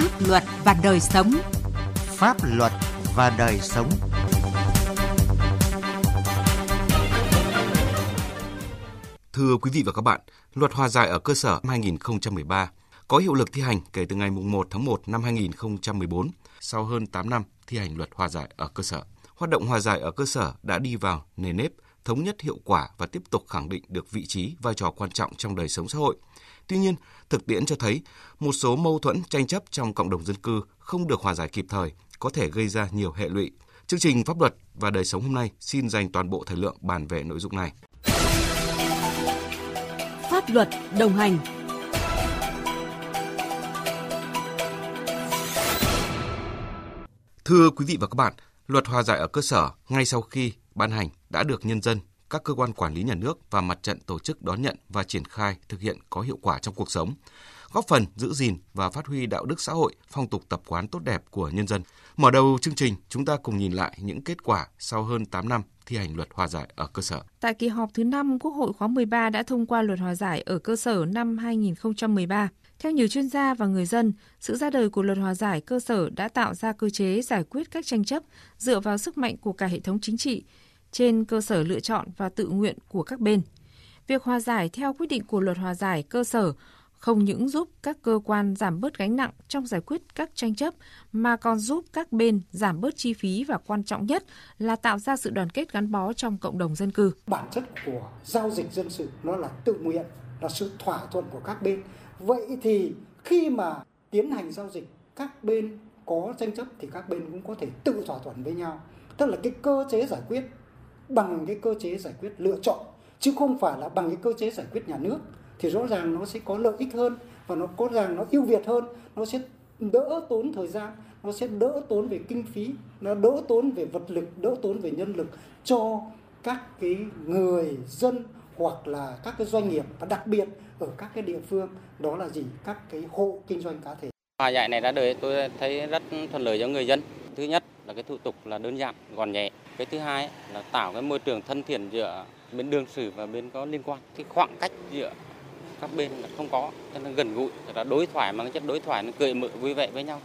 pháp luật và đời sống. Pháp luật và đời sống. Thưa quý vị và các bạn, Luật Hòa giải ở cơ sở năm 2013 có hiệu lực thi hành kể từ ngày 1 tháng 1 năm 2014, sau hơn 8 năm thi hành Luật Hòa giải ở cơ sở. Hoạt động hòa giải ở cơ sở đã đi vào nề nếp, thống nhất hiệu quả và tiếp tục khẳng định được vị trí, vai trò quan trọng trong đời sống xã hội. Tuy nhiên, thực tiễn cho thấy một số mâu thuẫn tranh chấp trong cộng đồng dân cư không được hòa giải kịp thời có thể gây ra nhiều hệ lụy. Chương trình Pháp luật và đời sống hôm nay xin dành toàn bộ thời lượng bàn về nội dung này. Pháp luật đồng hành Thưa quý vị và các bạn, Luật hòa giải ở cơ sở ngay sau khi ban hành đã được nhân dân, các cơ quan quản lý nhà nước và mặt trận tổ chức đón nhận và triển khai thực hiện có hiệu quả trong cuộc sống, góp phần giữ gìn và phát huy đạo đức xã hội, phong tục tập quán tốt đẹp của nhân dân. Mở đầu chương trình, chúng ta cùng nhìn lại những kết quả sau hơn 8 năm thi hành luật hòa giải ở cơ sở. Tại kỳ họp thứ 5, Quốc hội khóa 13 đã thông qua luật hòa giải ở cơ sở năm 2013. Theo nhiều chuyên gia và người dân, sự ra đời của luật hòa giải cơ sở đã tạo ra cơ chế giải quyết các tranh chấp dựa vào sức mạnh của cả hệ thống chính trị trên cơ sở lựa chọn và tự nguyện của các bên. Việc hòa giải theo quyết định của luật hòa giải cơ sở không những giúp các cơ quan giảm bớt gánh nặng trong giải quyết các tranh chấp mà còn giúp các bên giảm bớt chi phí và quan trọng nhất là tạo ra sự đoàn kết gắn bó trong cộng đồng dân cư. Bản chất của giao dịch dân sự nó là tự nguyện, là sự thỏa thuận của các bên. Vậy thì khi mà tiến hành giao dịch các bên có tranh chấp thì các bên cũng có thể tự thỏa thuận với nhau. Tức là cái cơ chế giải quyết bằng cái cơ chế giải quyết lựa chọn, chứ không phải là bằng cái cơ chế giải quyết nhà nước, thì rõ ràng nó sẽ có lợi ích hơn và nó có ràng nó ưu việt hơn, nó sẽ đỡ tốn thời gian, nó sẽ đỡ tốn về kinh phí, nó đỡ tốn về vật lực, đỡ tốn về nhân lực cho các cái người dân hoặc là các cái doanh nghiệp và đặc biệt ở các cái địa phương, đó là gì? Các cái hộ kinh doanh cá thể. Hòa giải này ra đời tôi thấy rất thuận lợi cho người dân. Thứ nhất là cái thủ tục là đơn giản, gọn nhẹ cái thứ hai là tạo cái môi trường thân thiện giữa bên đương sự và bên có liên quan. Cái khoảng cách giữa các bên là không có, cho nên gần gũi là đối thoại mà cái chất đối thoại nó cười mở, vui vẻ với nhau.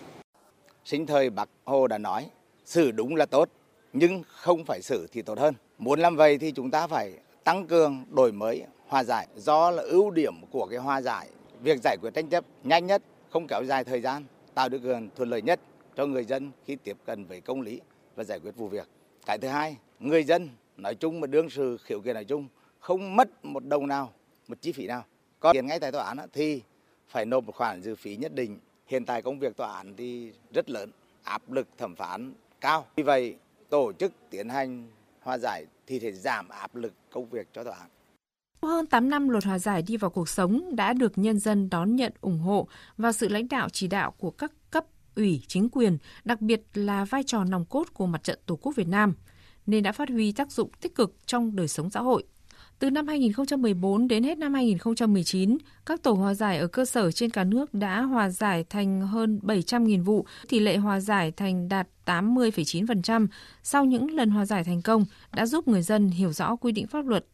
Sinh thời bác hồ đã nói, xử đúng là tốt, nhưng không phải xử thì tốt hơn. Muốn làm vậy thì chúng ta phải tăng cường đổi mới, hòa giải. Do là ưu điểm của cái hòa giải, việc giải quyết tranh chấp nhanh nhất, không kéo dài thời gian, tạo điều kiện thuận lợi nhất cho người dân khi tiếp cận với công lý và giải quyết vụ việc cái thứ hai, người dân nói chung mà đương sự khiếu kiện nói chung không mất một đồng nào, một chi phí nào. Có tiền ngay tại tòa án thì phải nộp một khoản dự phí nhất định. Hiện tại công việc tòa án thì rất lớn, áp lực thẩm phán cao. Vì vậy, tổ chức tiến hành hòa giải thì thể giảm áp lực công việc cho tòa án. Hơn 8 năm luật hòa giải đi vào cuộc sống, đã được nhân dân đón nhận, ủng hộ và sự lãnh đạo chỉ đạo của các ủy chính quyền, đặc biệt là vai trò nòng cốt của mặt trận Tổ quốc Việt Nam, nên đã phát huy tác dụng tích cực trong đời sống xã hội. Từ năm 2014 đến hết năm 2019, các tổ hòa giải ở cơ sở trên cả nước đã hòa giải thành hơn 700.000 vụ, tỷ lệ hòa giải thành đạt 80,9%. Sau những lần hòa giải thành công đã giúp người dân hiểu rõ quy định pháp luật,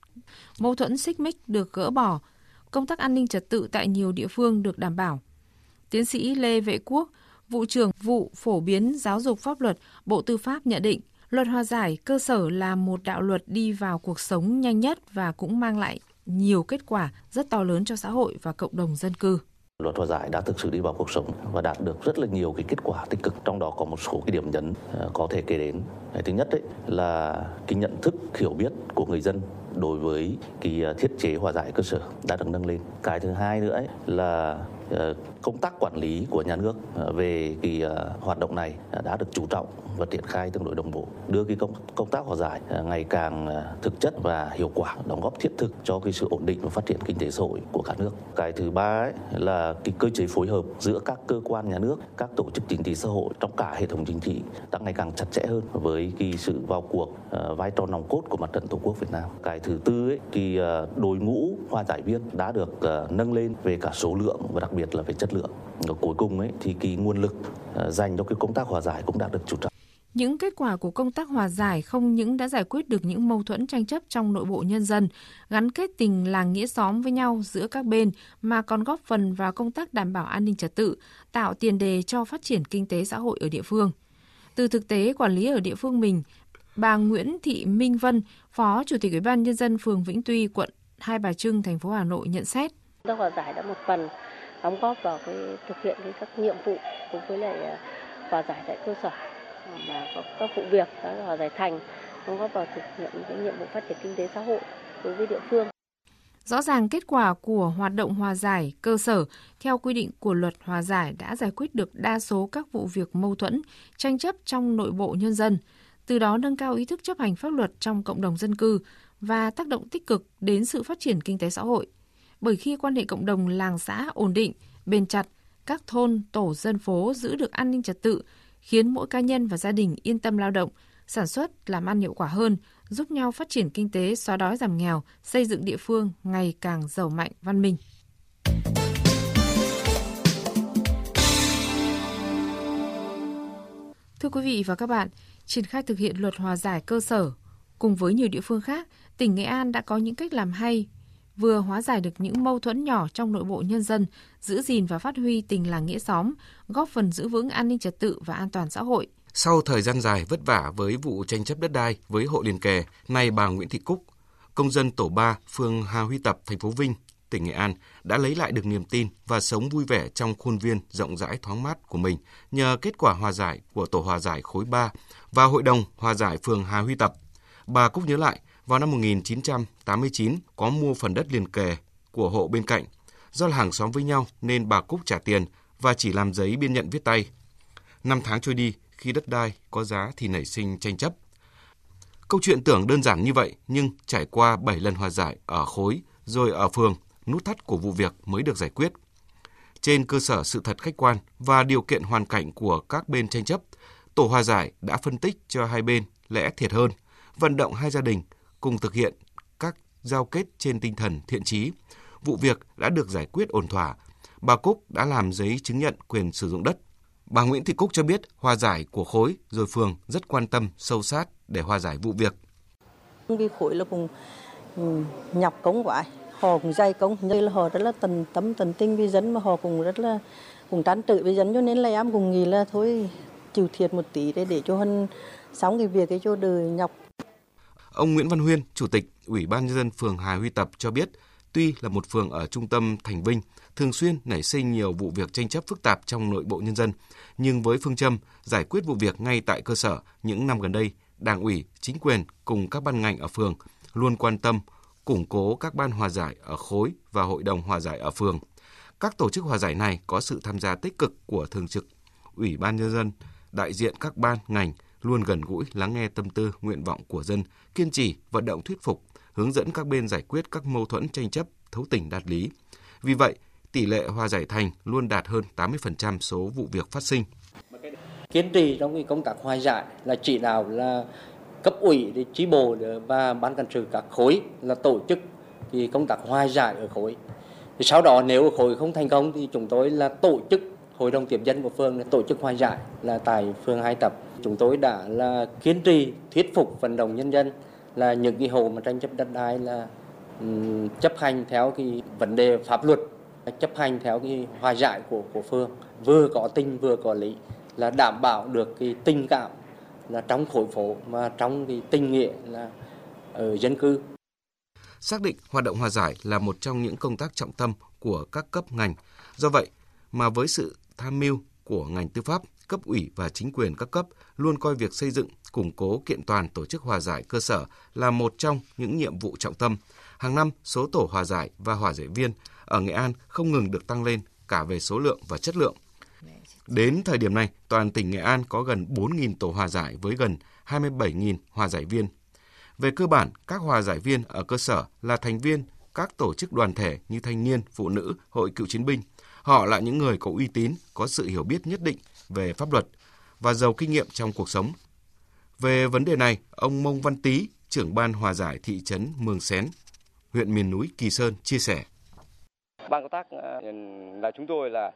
mâu thuẫn xích mích được gỡ bỏ, công tác an ninh trật tự tại nhiều địa phương được đảm bảo. Tiến sĩ Lê Vệ Quốc, vụ trưởng vụ phổ biến giáo dục pháp luật, Bộ Tư pháp nhận định, Luật hòa giải cơ sở là một đạo luật đi vào cuộc sống nhanh nhất và cũng mang lại nhiều kết quả rất to lớn cho xã hội và cộng đồng dân cư. Luật hòa giải đã thực sự đi vào cuộc sống và đạt được rất là nhiều cái kết quả tích cực. Trong đó có một số cái điểm nhấn ờ, có thể kể đến. Thứ nhất đấy là cái nhận thức hiểu biết của người dân đối với cái ờ, thiết chế hòa giải cơ sở đã được nâng lên. Cái thứ hai nữa ấy là Ờ, công tác quản lý của nhà nước ờ, về cái ờ, hoạt động này đã được chú trọng và triển khai tương đối đồng bộ, đưa cái công công tác hòa giải ngày càng thực chất và hiệu quả, đóng góp thiết thực cho cái sự ổn định và phát triển kinh tế xã hội của cả nước. Cái thứ ba ấy là cái cơ chế phối hợp giữa các cơ quan nhà nước, các tổ chức chính trị xã hội trong cả hệ thống chính trị đang ngày càng chặt chẽ hơn với cái sự vào cuộc vai trò nòng cốt của mặt trận tổ quốc Việt Nam. Cái thứ tư ấy, thì đội ngũ hòa giải viên đã được nâng lên về cả số lượng và đặc biệt là về chất lượng và cuối cùng ấy thì cái nguồn lực uh, dành cho cái công tác hòa giải cũng đã được chú trọng Những kết quả của công tác hòa giải không những đã giải quyết được những mâu thuẫn tranh chấp trong nội bộ nhân dân, gắn kết tình làng nghĩa xóm với nhau giữa các bên mà còn góp phần vào công tác đảm bảo an ninh trật tự, tạo tiền đề cho phát triển kinh tế xã hội ở địa phương. Từ thực tế quản lý ở địa phương mình, bà Nguyễn Thị Minh Vân, Phó Chủ tịch Ủy ban nhân dân phường Vĩnh Tuy, quận Hai Bà Trưng, thành phố Hà Nội nhận xét. Công tác hòa giải đã một phần đóng góp vào cái thực hiện cái các nhiệm vụ cùng với lại à, hòa giải tại cơ sở và có các vụ việc đã hòa giải thành đóng góp vào thực hiện cái nhiệm vụ phát triển kinh tế xã hội đối với địa phương. Rõ ràng kết quả của hoạt động hòa giải cơ sở theo quy định của luật hòa giải đã giải quyết được đa số các vụ việc mâu thuẫn, tranh chấp trong nội bộ nhân dân, từ đó nâng cao ý thức chấp hành pháp luật trong cộng đồng dân cư và tác động tích cực đến sự phát triển kinh tế xã hội. Bởi khi quan hệ cộng đồng làng xã ổn định, bền chặt, các thôn, tổ dân phố giữ được an ninh trật tự, khiến mỗi cá nhân và gia đình yên tâm lao động, sản xuất, làm ăn hiệu quả hơn, giúp nhau phát triển kinh tế, xóa đói giảm nghèo, xây dựng địa phương ngày càng giàu mạnh, văn minh. Thưa quý vị và các bạn, triển khai thực hiện luật hòa giải cơ sở, cùng với nhiều địa phương khác, tỉnh Nghệ An đã có những cách làm hay, vừa hóa giải được những mâu thuẫn nhỏ trong nội bộ nhân dân, giữ gìn và phát huy tình làng nghĩa xóm, góp phần giữ vững an ninh trật tự và an toàn xã hội. Sau thời gian dài vất vả với vụ tranh chấp đất đai với hộ liền kề, nay bà Nguyễn Thị Cúc, công dân tổ 3, phường Hà Huy Tập, thành phố Vinh, tỉnh Nghệ An đã lấy lại được niềm tin và sống vui vẻ trong khuôn viên rộng rãi thoáng mát của mình nhờ kết quả hòa giải của tổ hòa giải khối 3 và hội đồng hòa giải phường Hà Huy Tập. Bà Cúc nhớ lại, vào năm 1989 có mua phần đất liền kề của hộ bên cạnh. Do là hàng xóm với nhau nên bà Cúc trả tiền và chỉ làm giấy biên nhận viết tay. Năm tháng trôi đi, khi đất đai có giá thì nảy sinh tranh chấp. Câu chuyện tưởng đơn giản như vậy nhưng trải qua 7 lần hòa giải ở khối rồi ở phường, nút thắt của vụ việc mới được giải quyết. Trên cơ sở sự thật khách quan và điều kiện hoàn cảnh của các bên tranh chấp, tổ hòa giải đã phân tích cho hai bên lẽ thiệt hơn, vận động hai gia đình cùng thực hiện các giao kết trên tinh thần thiện trí. Vụ việc đã được giải quyết ổn thỏa. Bà Cúc đã làm giấy chứng nhận quyền sử dụng đất. Bà Nguyễn Thị Cúc cho biết hòa giải của khối rồi phường rất quan tâm sâu sát để hòa giải vụ việc. Vì khối là cùng ừ, nhọc cống quá, họ cũng dày cống, đây là họ rất là tận tâm tận tinh với dân mà họ cũng rất là cũng trăn trở với dân cho nên là em cũng nghĩ là thôi chịu thiệt một tí để để cho hơn sống cái việc cái cho đời nhọc Ông Nguyễn Văn Huyên, Chủ tịch Ủy ban nhân dân phường Hà Huy Tập cho biết, tuy là một phường ở trung tâm thành Vinh, thường xuyên nảy sinh nhiều vụ việc tranh chấp phức tạp trong nội bộ nhân dân, nhưng với phương châm giải quyết vụ việc ngay tại cơ sở, những năm gần đây, Đảng ủy, chính quyền cùng các ban ngành ở phường luôn quan tâm củng cố các ban hòa giải ở khối và hội đồng hòa giải ở phường. Các tổ chức hòa giải này có sự tham gia tích cực của thường trực Ủy ban nhân dân, đại diện các ban ngành luôn gần gũi lắng nghe tâm tư, nguyện vọng của dân, kiên trì vận động thuyết phục, hướng dẫn các bên giải quyết các mâu thuẫn tranh chấp thấu tình đạt lý. Vì vậy, tỷ lệ hòa giải thành luôn đạt hơn 80% số vụ việc phát sinh. Kiên trì trong công tác hòa giải là chỉ đạo là cấp ủy để chi bộ và ban cán sự các khối là tổ chức thì công tác hòa giải ở khối. Thì sau đó nếu khối không thành công thì chúng tôi là tổ chức hội đồng tiếp dân của phường tổ chức hòa giải là tại phường Hai Tập. Chúng tôi đã là kiên trì thuyết phục vận động nhân dân là những cái hộ mà tranh chấp đất đai là um, chấp hành theo cái vấn đề pháp luật chấp hành theo cái hòa giải của của phường vừa có tình vừa có lý là đảm bảo được cái tình cảm là trong khối phố mà trong cái tình nghĩa là ở dân cư. Xác định hoạt động hòa giải là một trong những công tác trọng tâm của các cấp ngành. Do vậy mà với sự tham mưu của ngành tư pháp, cấp ủy và chính quyền các cấp luôn coi việc xây dựng, củng cố kiện toàn tổ chức hòa giải cơ sở là một trong những nhiệm vụ trọng tâm. Hàng năm, số tổ hòa giải và hòa giải viên ở Nghệ An không ngừng được tăng lên cả về số lượng và chất lượng. Đến thời điểm này, toàn tỉnh Nghệ An có gần 4.000 tổ hòa giải với gần 27.000 hòa giải viên. Về cơ bản, các hòa giải viên ở cơ sở là thành viên các tổ chức đoàn thể như thanh niên, phụ nữ, hội cựu chiến binh, Họ là những người có uy tín, có sự hiểu biết nhất định về pháp luật và giàu kinh nghiệm trong cuộc sống. Về vấn đề này, ông Mông Văn Tý, trưởng ban hòa giải thị trấn Mường Xén, huyện miền núi Kỳ Sơn chia sẻ. Ban công tác ờ, là chúng tôi là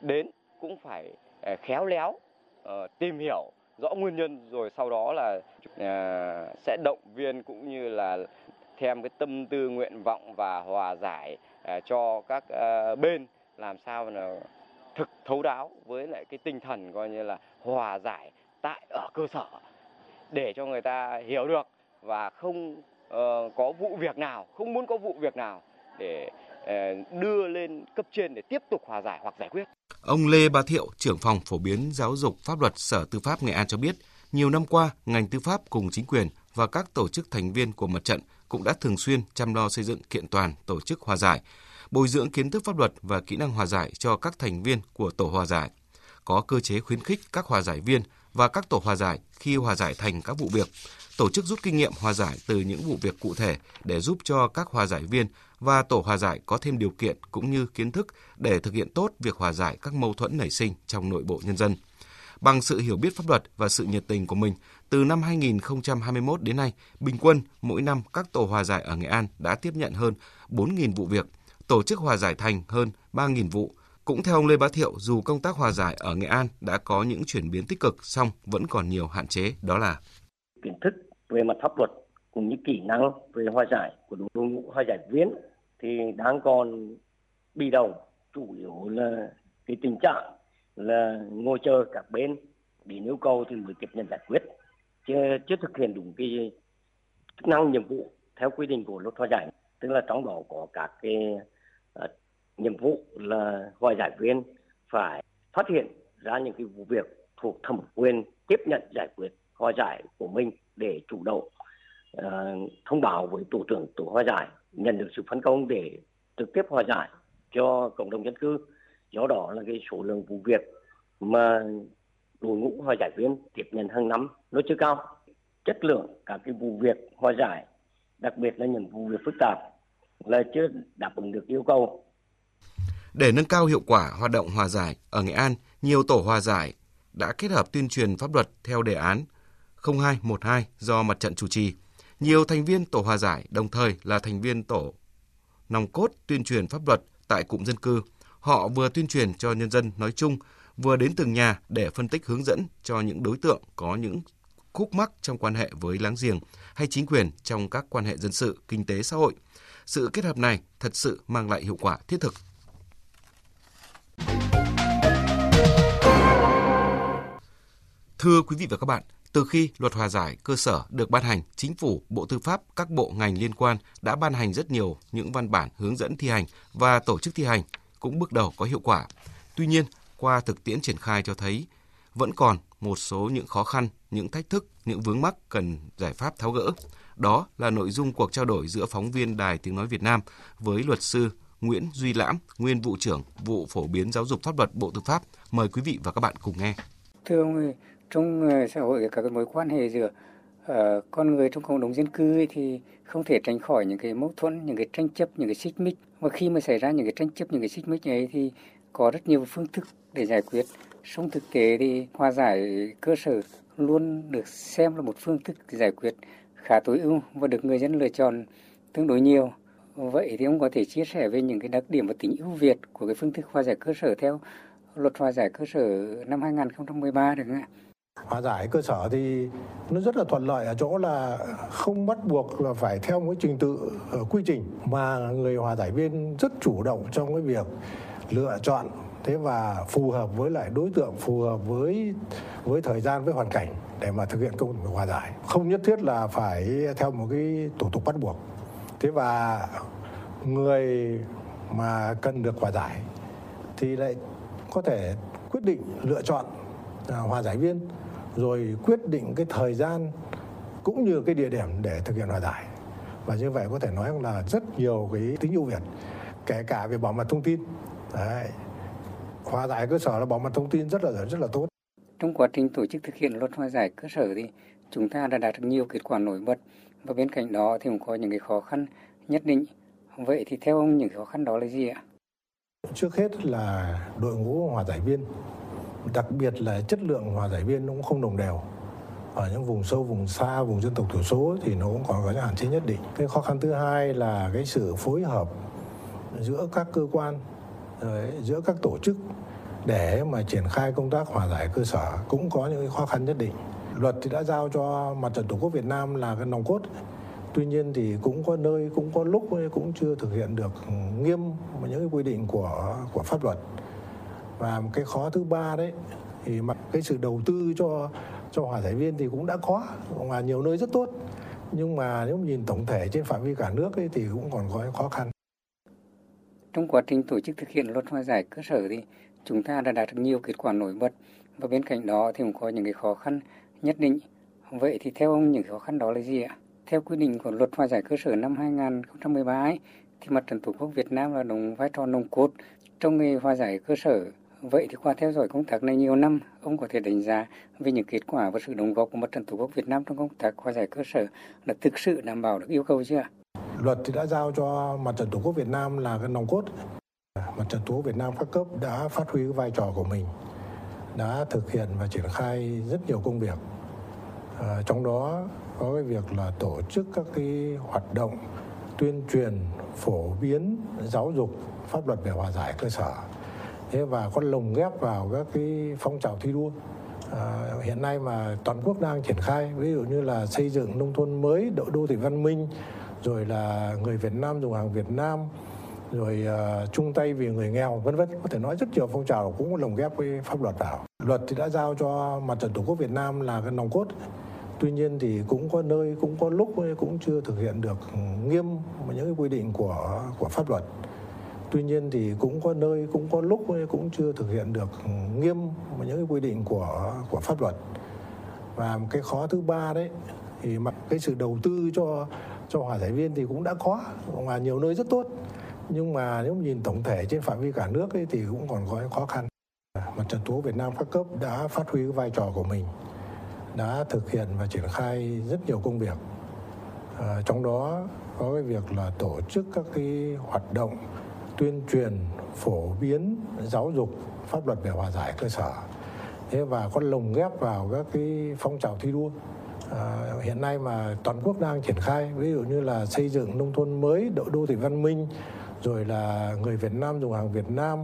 đến cũng phải ờ, khéo léo, ờ, tìm hiểu rõ nguyên nhân rồi sau đó là sẽ động viên cũng như là thêm cái tâm tư nguyện vọng và hòa giải cho các bên làm sao là thực thấu đáo với lại cái tinh thần coi như là hòa giải tại ở cơ sở để cho người ta hiểu được và không uh, có vụ việc nào không muốn có vụ việc nào để uh, đưa lên cấp trên để tiếp tục hòa giải hoặc giải quyết. Ông Lê Bá Thiệu, trưởng phòng phổ biến giáo dục pháp luật Sở Tư pháp Nghệ An cho biết, nhiều năm qua, ngành tư pháp cùng chính quyền và các tổ chức thành viên của mặt trận cũng đã thường xuyên chăm lo xây dựng kiện toàn tổ chức hòa giải, bồi dưỡng kiến thức pháp luật và kỹ năng hòa giải cho các thành viên của tổ hòa giải, có cơ chế khuyến khích các hòa giải viên và các tổ hòa giải khi hòa giải thành các vụ việc, tổ chức rút kinh nghiệm hòa giải từ những vụ việc cụ thể để giúp cho các hòa giải viên và tổ hòa giải có thêm điều kiện cũng như kiến thức để thực hiện tốt việc hòa giải các mâu thuẫn nảy sinh trong nội bộ nhân dân. Bằng sự hiểu biết pháp luật và sự nhiệt tình của mình, từ năm 2021 đến nay, bình quân mỗi năm các tổ hòa giải ở Nghệ An đã tiếp nhận hơn 4.000 vụ việc, tổ chức hòa giải thành hơn 3.000 vụ. Cũng theo ông Lê Bá Thiệu, dù công tác hòa giải ở Nghệ An đã có những chuyển biến tích cực, song vẫn còn nhiều hạn chế, đó là kiến thức về mặt pháp luật cũng như kỹ năng về hòa giải của đội ngũ hòa giải viên thì đang còn bị động, chủ yếu là cái tình trạng là ngồi chờ các bên để yêu cầu thì mới tiếp nhận giải quyết. Chưa chưa thực hiện đúng cái chức năng nhiệm vụ theo quy định của luật hòa giải. Tức là trong đó có các cái Ờ, nhiệm vụ là hòa giải viên phải phát hiện ra những cái vụ việc thuộc thẩm quyền tiếp nhận giải quyết hòa giải của mình để chủ động uh, thông báo với tổ trưởng tổ hòa giải nhận được sự phân công để trực tiếp hòa giải cho cộng đồng dân cư. Do đó là cái số lượng vụ việc mà đội ngũ hòa giải viên tiếp nhận hàng năm nó chưa cao. Chất lượng các cái vụ việc hòa giải đặc biệt là những vụ việc phức tạp là chưa đáp ứng được yêu cầu để nâng cao hiệu quả hoạt động hòa giải ở Nghệ An, nhiều tổ hòa giải đã kết hợp tuyên truyền pháp luật theo đề án 0212 do mặt trận chủ trì. Nhiều thành viên tổ hòa giải đồng thời là thành viên tổ nòng cốt tuyên truyền pháp luật tại cụm dân cư. Họ vừa tuyên truyền cho nhân dân nói chung, vừa đến từng nhà để phân tích hướng dẫn cho những đối tượng có những khúc mắc trong quan hệ với láng giềng hay chính quyền trong các quan hệ dân sự, kinh tế xã hội. Sự kết hợp này thật sự mang lại hiệu quả thiết thực. Thưa quý vị và các bạn, từ khi luật hòa giải cơ sở được ban hành, chính phủ, Bộ Tư pháp, các bộ ngành liên quan đã ban hành rất nhiều những văn bản hướng dẫn thi hành và tổ chức thi hành cũng bước đầu có hiệu quả. Tuy nhiên, qua thực tiễn triển khai cho thấy vẫn còn một số những khó khăn, những thách thức, những vướng mắc cần giải pháp tháo gỡ. Đó là nội dung cuộc trao đổi giữa phóng viên Đài Tiếng Nói Việt Nam với luật sư Nguyễn Duy Lãm, nguyên vụ trưởng vụ phổ biến giáo dục pháp luật Bộ Tư pháp. Mời quý vị và các bạn cùng nghe. Thưa ông, trong ờ, xã hội các mối quan hệ giữa uh, con người trong cộng đồng dân cư thì không thể tránh khỏi những cái mâu thuẫn, những cái tranh chấp, những cái xích mích. Và khi mà xảy ra những cái tranh chấp, những cái xích mích ấy thì có rất nhiều phương thức để giải quyết. Trong thực tế thì hòa giải cơ sở luôn được xem là một phương thức giải quyết khá tối ưu và được người dân lựa chọn tương đối nhiều. Vậy thì ông có thể chia sẻ về những cái đặc điểm và tính ưu việt của cái phương thức hòa giải cơ sở theo luật hòa giải cơ sở năm 2013 được không ạ? Hòa giải cơ sở thì nó rất là thuận lợi ở chỗ là không bắt buộc là phải theo một trình tự ờ, quy trình, mà người hòa giải viên rất chủ động trong cái việc lựa chọn thế và phù hợp với lại đối tượng, phù hợp với với thời gian, với hoàn cảnh để mà thực hiện công việc hòa giải. Không nhất thiết là phải theo một cái thủ tục bắt buộc. Thế và người mà cần được hòa giải thì lại có thể quyết định lựa chọn à, hòa giải viên, rồi quyết định cái thời gian cũng như cái địa điểm để thực hiện hòa giải. Và như vậy có thể nói là rất nhiều cái tính ưu việt, kể cả về bảo mật thông tin. Đấy hòa giải cơ sở là bảo mật thông tin rất là rất là tốt. Trong quá trình tổ chức thực hiện luật hòa giải cơ sở thì chúng ta đã đạt được nhiều kết quả nổi bật. Và bên cạnh đó thì cũng có những cái khó khăn nhất định. Vậy thì theo ông những khó khăn đó là gì ạ? Trước hết là đội ngũ hòa giải viên đặc biệt là chất lượng hòa giải viên nó cũng không đồng đều. Ở những vùng sâu vùng xa vùng dân tộc thiểu số thì nó cũng còn có những hạn chế nhất định. Cái khó khăn thứ hai là cái sự phối hợp giữa các cơ quan giữa các tổ chức để mà triển khai công tác hòa giải cơ sở cũng có những khó khăn nhất định. Luật thì đã giao cho Mặt trận Tổ quốc Việt Nam là cái nòng cốt. Tuy nhiên thì cũng có nơi cũng có lúc cũng chưa thực hiện được nghiêm những cái quy định của của pháp luật. Và cái khó thứ ba đấy thì mặt cái sự đầu tư cho cho hòa giải viên thì cũng đã có và nhiều nơi rất tốt nhưng mà nếu nhìn tổng thể trên phạm vi cả nước ấy, thì cũng còn có khó khăn. Trong quá trình tổ chức thực hiện luật hòa giải cơ sở thì chúng ta đã đạt được nhiều kết quả nổi bật và bên cạnh đó thì cũng có những cái khó khăn nhất định. Vậy thì theo ông những khó khăn đó là gì ạ? Theo quy định của luật hòa giải cơ sở năm 2013 ấy, thì mặt trận tổ quốc Việt Nam là đóng vai trò nồng cốt trong nghề hòa giải cơ sở Vậy thì qua theo dõi công tác này nhiều năm, ông có thể đánh giá về những kết quả và sự đóng góp của Mặt trận Tổ quốc Việt Nam trong công tác hòa giải cơ sở là thực sự đảm bảo được yêu cầu chưa Luật thì đã giao cho Mặt trận Tổ quốc Việt Nam là cái nòng cốt. Mặt trận Tổ quốc Việt Nam các cấp đã phát huy cái vai trò của mình, đã thực hiện và triển khai rất nhiều công việc. À, trong đó có cái việc là tổ chức các cái hoạt động tuyên truyền, phổ biến, giáo dục pháp luật về hòa giải cơ sở thế và có lồng ghép vào các cái phong trào thi đua à, hiện nay mà toàn quốc đang triển khai ví dụ như là xây dựng nông thôn mới đô, đô thị văn minh rồi là người Việt Nam dùng hàng Việt Nam rồi uh, chung tay vì người nghèo vân vân. Có thể nói rất nhiều phong trào cũng lồng ghép với pháp luật vào. Luật thì đã giao cho mặt trận tổ quốc Việt Nam là cái nòng cốt. Tuy nhiên thì cũng có nơi cũng có lúc cũng chưa thực hiện được nghiêm những quy định của của pháp luật. Tuy nhiên thì cũng có nơi cũng có lúc cũng chưa thực hiện được nghiêm những quy định của của pháp luật. Và cái khó thứ ba đấy thì mặt cái sự đầu tư cho cho hòa giải viên thì cũng đã có và nhiều nơi rất tốt. Nhưng mà nếu nhìn tổng thể trên phạm vi cả nước ấy, thì cũng còn có khó khăn. Mặt trận tổ Việt Nam các cấp đã phát huy vai trò của mình đã thực hiện và triển khai rất nhiều công việc. À, trong đó có cái việc là tổ chức các cái hoạt động tuyên truyền phổ biến giáo dục pháp luật về hòa giải cơ sở. Thế và có lồng ghép vào các cái phong trào thi đua à, hiện nay mà toàn quốc đang triển khai ví dụ như là xây dựng nông thôn mới đô, đô thị văn minh rồi là người Việt Nam dùng hàng Việt Nam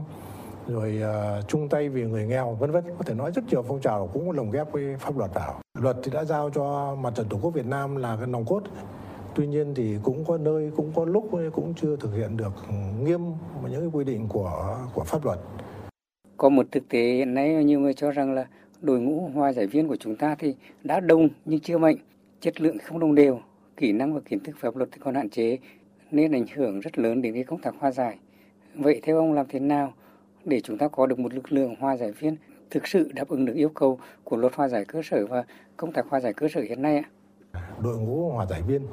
rồi uh, chung tay vì người nghèo vân vân. Có thể nói rất nhiều phong trào cũng lồng ghép với pháp luật vào. Luật thì đã giao cho mặt trận tổ quốc Việt Nam là cái nòng cốt. Tuy nhiên thì cũng có nơi cũng có lúc cũng chưa thực hiện được nghiêm những cái quy định của của pháp luật. Có một thực tế hiện nay nhiều người cho rằng là đội ngũ hòa giải viên của chúng ta thì đã đông nhưng chưa mạnh, chất lượng không đồng đều, kỹ năng và kiến thức pháp luật thì còn hạn chế, nên ảnh hưởng rất lớn đến cái công tác hòa giải. Vậy theo ông làm thế nào để chúng ta có được một lực lượng hòa giải viên thực sự đáp ứng được yêu cầu của luật hòa giải cơ sở và công tác hòa giải cơ sở hiện nay ạ? Đội ngũ hòa giải viên,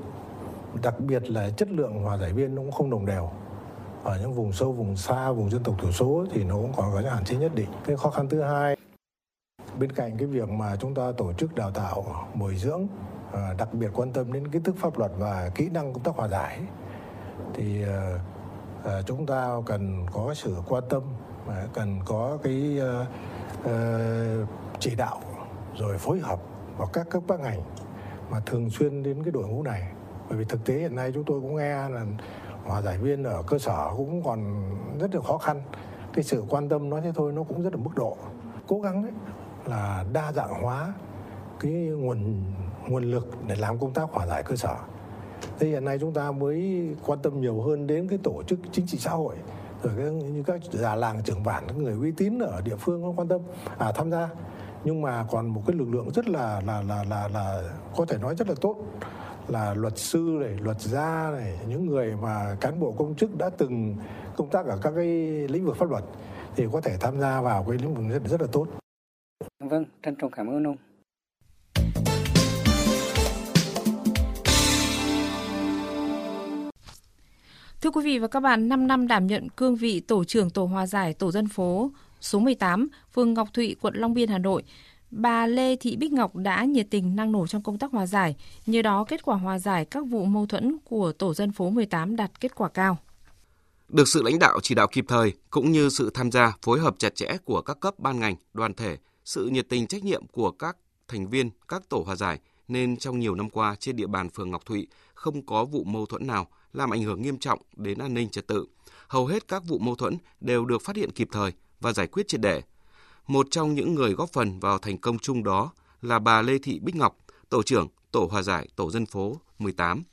đặc biệt là chất lượng hòa giải viên nó cũng không đồng đều. Ở những vùng sâu, vùng xa, vùng dân tộc thiểu số thì nó cũng còn có những hạn chế nhất định. Cái khó khăn thứ hai bên cạnh cái việc mà chúng ta tổ chức đào tạo, bồi dưỡng à, đặc biệt quan tâm đến kiến thức pháp luật và kỹ năng công tác hòa giải, thì à, à, chúng ta cần có sự quan tâm cần có cái chỉ đạo rồi phối hợp vào các cấp các ngành mà thường xuyên đến cái đội ngũ này. Bởi vì thực tế hiện nay chúng tôi cũng nghe là hòa giải viên ở cơ sở cũng còn rất là khó khăn. Cái sự quan tâm nói thế thôi nó cũng rất là mức độ. Cố gắng đấy là đa dạng hóa cái nguồn nguồn lực để làm công tác hòa giải cơ sở thế hiện nay chúng ta mới quan tâm nhiều hơn đến cái tổ chức chính trị xã hội rồi cái, như các già làng trưởng bản các người uy tín ở địa phương có quan tâm à tham gia nhưng mà còn một cái lực lượng rất là là là là là có thể nói rất là tốt là luật sư này, luật gia này, những người mà cán bộ công chức đã từng công tác ở các cái lĩnh vực pháp luật thì có thể tham gia vào cái lĩnh vực rất, rất là tốt. Vâng, trân trọng cảm ơn ông. Thưa quý vị và các bạn, 5 năm đảm nhận cương vị tổ trưởng tổ hòa giải tổ dân phố số 18, phường Ngọc Thụy, quận Long Biên, Hà Nội, bà Lê Thị Bích Ngọc đã nhiệt tình năng nổ trong công tác hòa giải, nhờ đó kết quả hòa giải các vụ mâu thuẫn của tổ dân phố 18 đạt kết quả cao. Được sự lãnh đạo chỉ đạo kịp thời cũng như sự tham gia phối hợp chặt chẽ của các cấp ban ngành, đoàn thể, sự nhiệt tình trách nhiệm của các thành viên các tổ hòa giải nên trong nhiều năm qua trên địa bàn phường Ngọc Thụy không có vụ mâu thuẫn nào làm ảnh hưởng nghiêm trọng đến an ninh trật tự. Hầu hết các vụ mâu thuẫn đều được phát hiện kịp thời và giải quyết triệt để Một trong những người góp phần vào thành công chung đó là bà Lê Thị Bích Ngọc, tổ trưởng Tổ Hòa giải Tổ dân phố 18.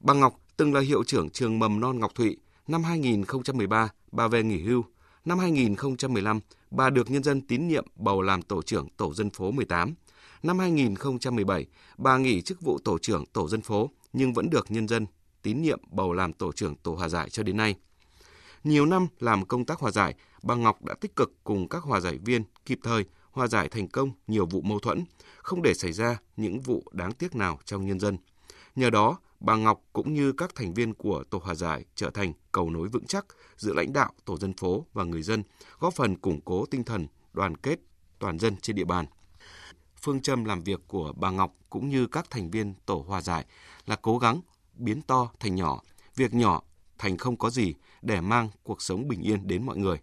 Bà Ngọc từng là hiệu trưởng trường mầm non Ngọc Thụy. Năm 2013, bà về nghỉ hưu. Năm 2015, bà được nhân dân tín nhiệm bầu làm tổ trưởng Tổ dân phố 18. Năm 2017, bà nghỉ chức vụ tổ trưởng Tổ dân phố nhưng vẫn được nhân dân tín nhiệm bầu làm tổ trưởng Tổ Hòa giải cho đến nay. Nhiều năm làm công tác hòa giải, bà Ngọc đã tích cực cùng các hòa giải viên kịp thời hòa giải thành công nhiều vụ mâu thuẫn, không để xảy ra những vụ đáng tiếc nào trong nhân dân. Nhờ đó, bà Ngọc cũng như các thành viên của tổ hòa giải trở thành cầu nối vững chắc giữa lãnh đạo tổ dân phố và người dân, góp phần củng cố tinh thần đoàn kết toàn dân trên địa bàn. Phương châm làm việc của bà Ngọc cũng như các thành viên tổ hòa giải là cố gắng biến to thành nhỏ, việc nhỏ thành không có gì để mang cuộc sống bình yên đến mọi người.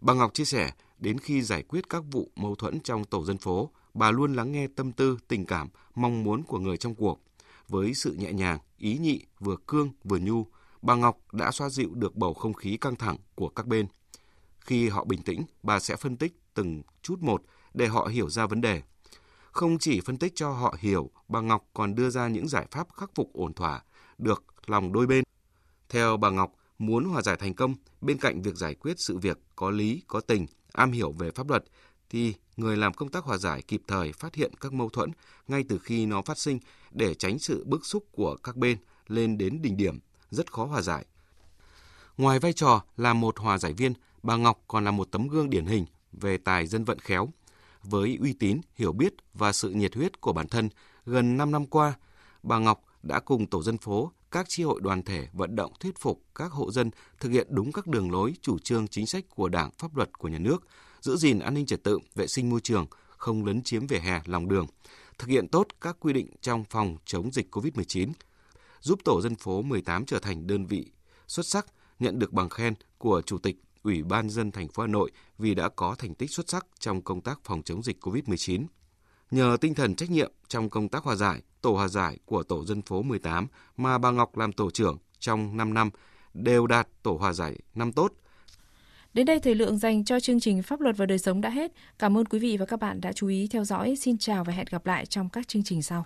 Bà Ngọc chia sẻ, đến khi giải quyết các vụ mâu thuẫn trong tổ dân phố, bà luôn lắng nghe tâm tư, tình cảm, mong muốn của người trong cuộc. Với sự nhẹ nhàng, ý nhị, vừa cương vừa nhu, bà Ngọc đã xoa dịu được bầu không khí căng thẳng của các bên. Khi họ bình tĩnh, bà sẽ phân tích từng chút một để họ hiểu ra vấn đề. Không chỉ phân tích cho họ hiểu, bà Ngọc còn đưa ra những giải pháp khắc phục ổn thỏa, được lòng đôi bên. Theo bà Ngọc, muốn hòa giải thành công, bên cạnh việc giải quyết sự việc có lý, có tình, am hiểu về pháp luật, thì người làm công tác hòa giải kịp thời phát hiện các mâu thuẫn ngay từ khi nó phát sinh để tránh sự bức xúc của các bên lên đến đỉnh điểm, rất khó hòa giải. Ngoài vai trò là một hòa giải viên, bà Ngọc còn là một tấm gương điển hình về tài dân vận khéo. Với uy tín, hiểu biết và sự nhiệt huyết của bản thân, gần 5 năm qua, bà Ngọc đã cùng tổ dân phố, các chi hội đoàn thể vận động thuyết phục các hộ dân thực hiện đúng các đường lối, chủ trương chính sách của Đảng, pháp luật của nhà nước, giữ gìn an ninh trật tự, vệ sinh môi trường, không lấn chiếm vỉa hè, lòng đường, thực hiện tốt các quy định trong phòng chống dịch COVID-19, giúp tổ dân phố 18 trở thành đơn vị xuất sắc, nhận được bằng khen của Chủ tịch Ủy ban dân thành phố Hà Nội vì đã có thành tích xuất sắc trong công tác phòng chống dịch COVID-19. Nhờ tinh thần trách nhiệm trong công tác hòa giải, tổ hòa giải của tổ dân phố 18 mà bà Ngọc làm tổ trưởng trong 5 năm đều đạt tổ hòa giải năm tốt. Đến đây thời lượng dành cho chương trình Pháp luật và đời sống đã hết. Cảm ơn quý vị và các bạn đã chú ý theo dõi. Xin chào và hẹn gặp lại trong các chương trình sau.